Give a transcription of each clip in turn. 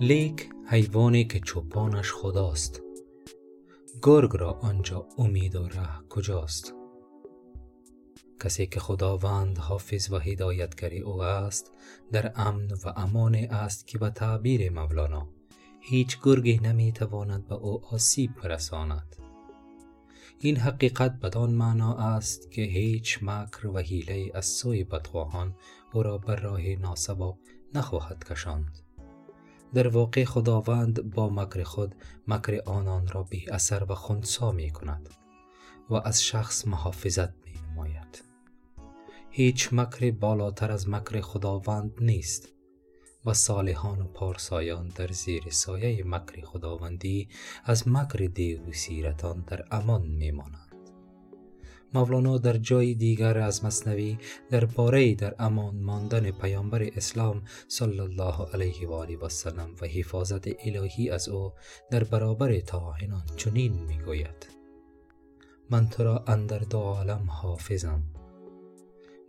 لیک حیوانی که چوپانش خداست. گرگ را آنجا امید و ره کجاست؟ کسی که خداوند حافظ و هدایتگری او است در امن و امان است که به تعبیر مولانا هیچ گرگی نمی تواند به او آسیب برساند. این حقیقت بدان معنا است که هیچ مکر و حیله از سوی بدخواهان او را بر راه ناسباب نخواهد کشاند. در واقع خداوند با مکر خود مکر آنان را بی اثر و خونسا می کند و از شخص محافظت می نماید هیچ مکر بالاتر از مکر خداوند نیست و صالحان و پارسایان در زیر سایه مکر خداوندی از مکر دیو سیرتان در امان می مانند. مولانا در جای دیگر از مصنوی باره در امان ماندن پیامبر اسلام صلی الله علیه و آله و سلم و حفاظت الهی از او در برابر طاعنان چنین می‌گوید. من تو را اندر دو عالم حافظم.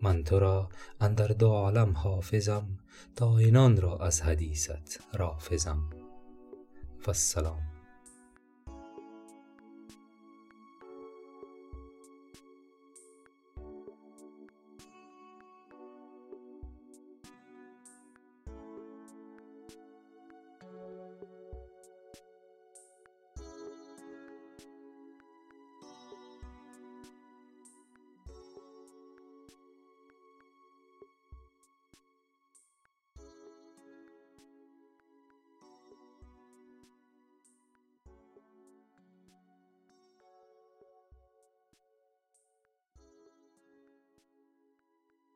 من تو را اندر دو عالم حافظم تا اینان را از حدیثت رافظم. و السلام.